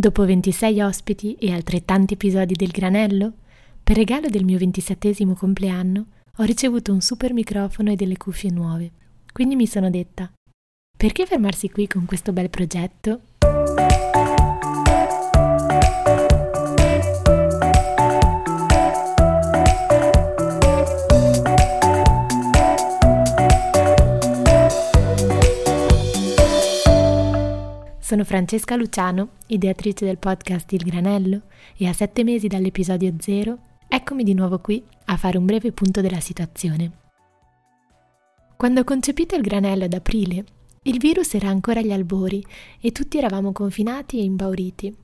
Dopo 26 ospiti e altrettanti episodi del Granello, per regalo del mio ventisettesimo compleanno ho ricevuto un super microfono e delle cuffie nuove. Quindi mi sono detta, perché fermarsi qui con questo bel progetto? Sono Francesca Luciano, ideatrice del podcast Il Granello, e a sette mesi dall'episodio zero, eccomi di nuovo qui a fare un breve punto della situazione. Quando ho concepito il granello ad aprile, il virus era ancora agli albori e tutti eravamo confinati e impauriti.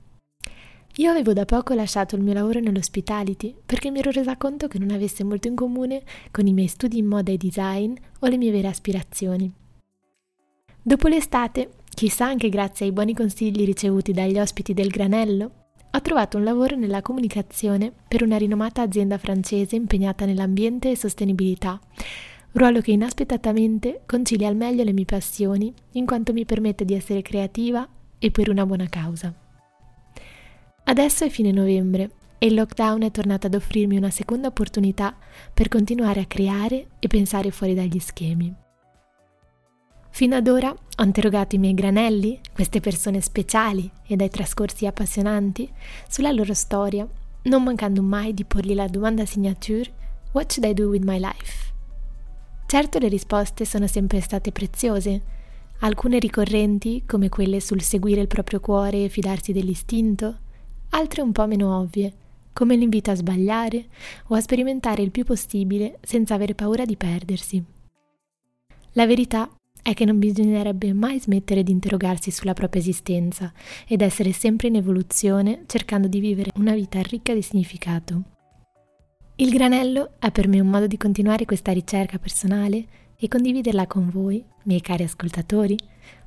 Io avevo da poco lasciato il mio lavoro nell'hospitality perché mi ero resa conto che non avesse molto in comune con i miei studi in moda e design o le mie vere aspirazioni. Dopo l'estate Chissà anche grazie ai buoni consigli ricevuti dagli ospiti del Granello, ho trovato un lavoro nella comunicazione per una rinomata azienda francese impegnata nell'ambiente e sostenibilità, ruolo che inaspettatamente concilia al meglio le mie passioni in quanto mi permette di essere creativa e per una buona causa. Adesso è fine novembre e il lockdown è tornato ad offrirmi una seconda opportunità per continuare a creare e pensare fuori dagli schemi. Fino ad ora ho interrogato i miei granelli, queste persone speciali e dai trascorsi appassionanti, sulla loro storia, non mancando mai di porgli la domanda signature What should I do with my life? Certo le risposte sono sempre state preziose, alcune ricorrenti come quelle sul seguire il proprio cuore e fidarsi dell'istinto, altre un po' meno ovvie, come l'invito a sbagliare o a sperimentare il più possibile senza avere paura di perdersi. La verità è che non bisognerebbe mai smettere di interrogarsi sulla propria esistenza ed essere sempre in evoluzione cercando di vivere una vita ricca di significato. Il granello è per me un modo di continuare questa ricerca personale e condividerla con voi, miei cari ascoltatori,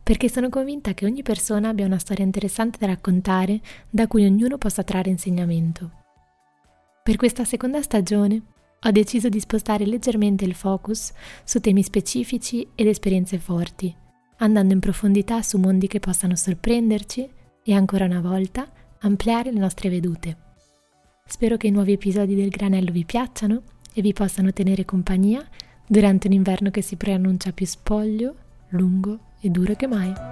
perché sono convinta che ogni persona abbia una storia interessante da raccontare da cui ognuno possa trarre insegnamento. Per questa seconda stagione ho deciso di spostare leggermente il focus su temi specifici ed esperienze forti, andando in profondità su mondi che possano sorprenderci e ancora una volta ampliare le nostre vedute. Spero che i nuovi episodi del Granello vi piacciono e vi possano tenere compagnia durante un inverno che si preannuncia più spoglio, lungo e duro che mai.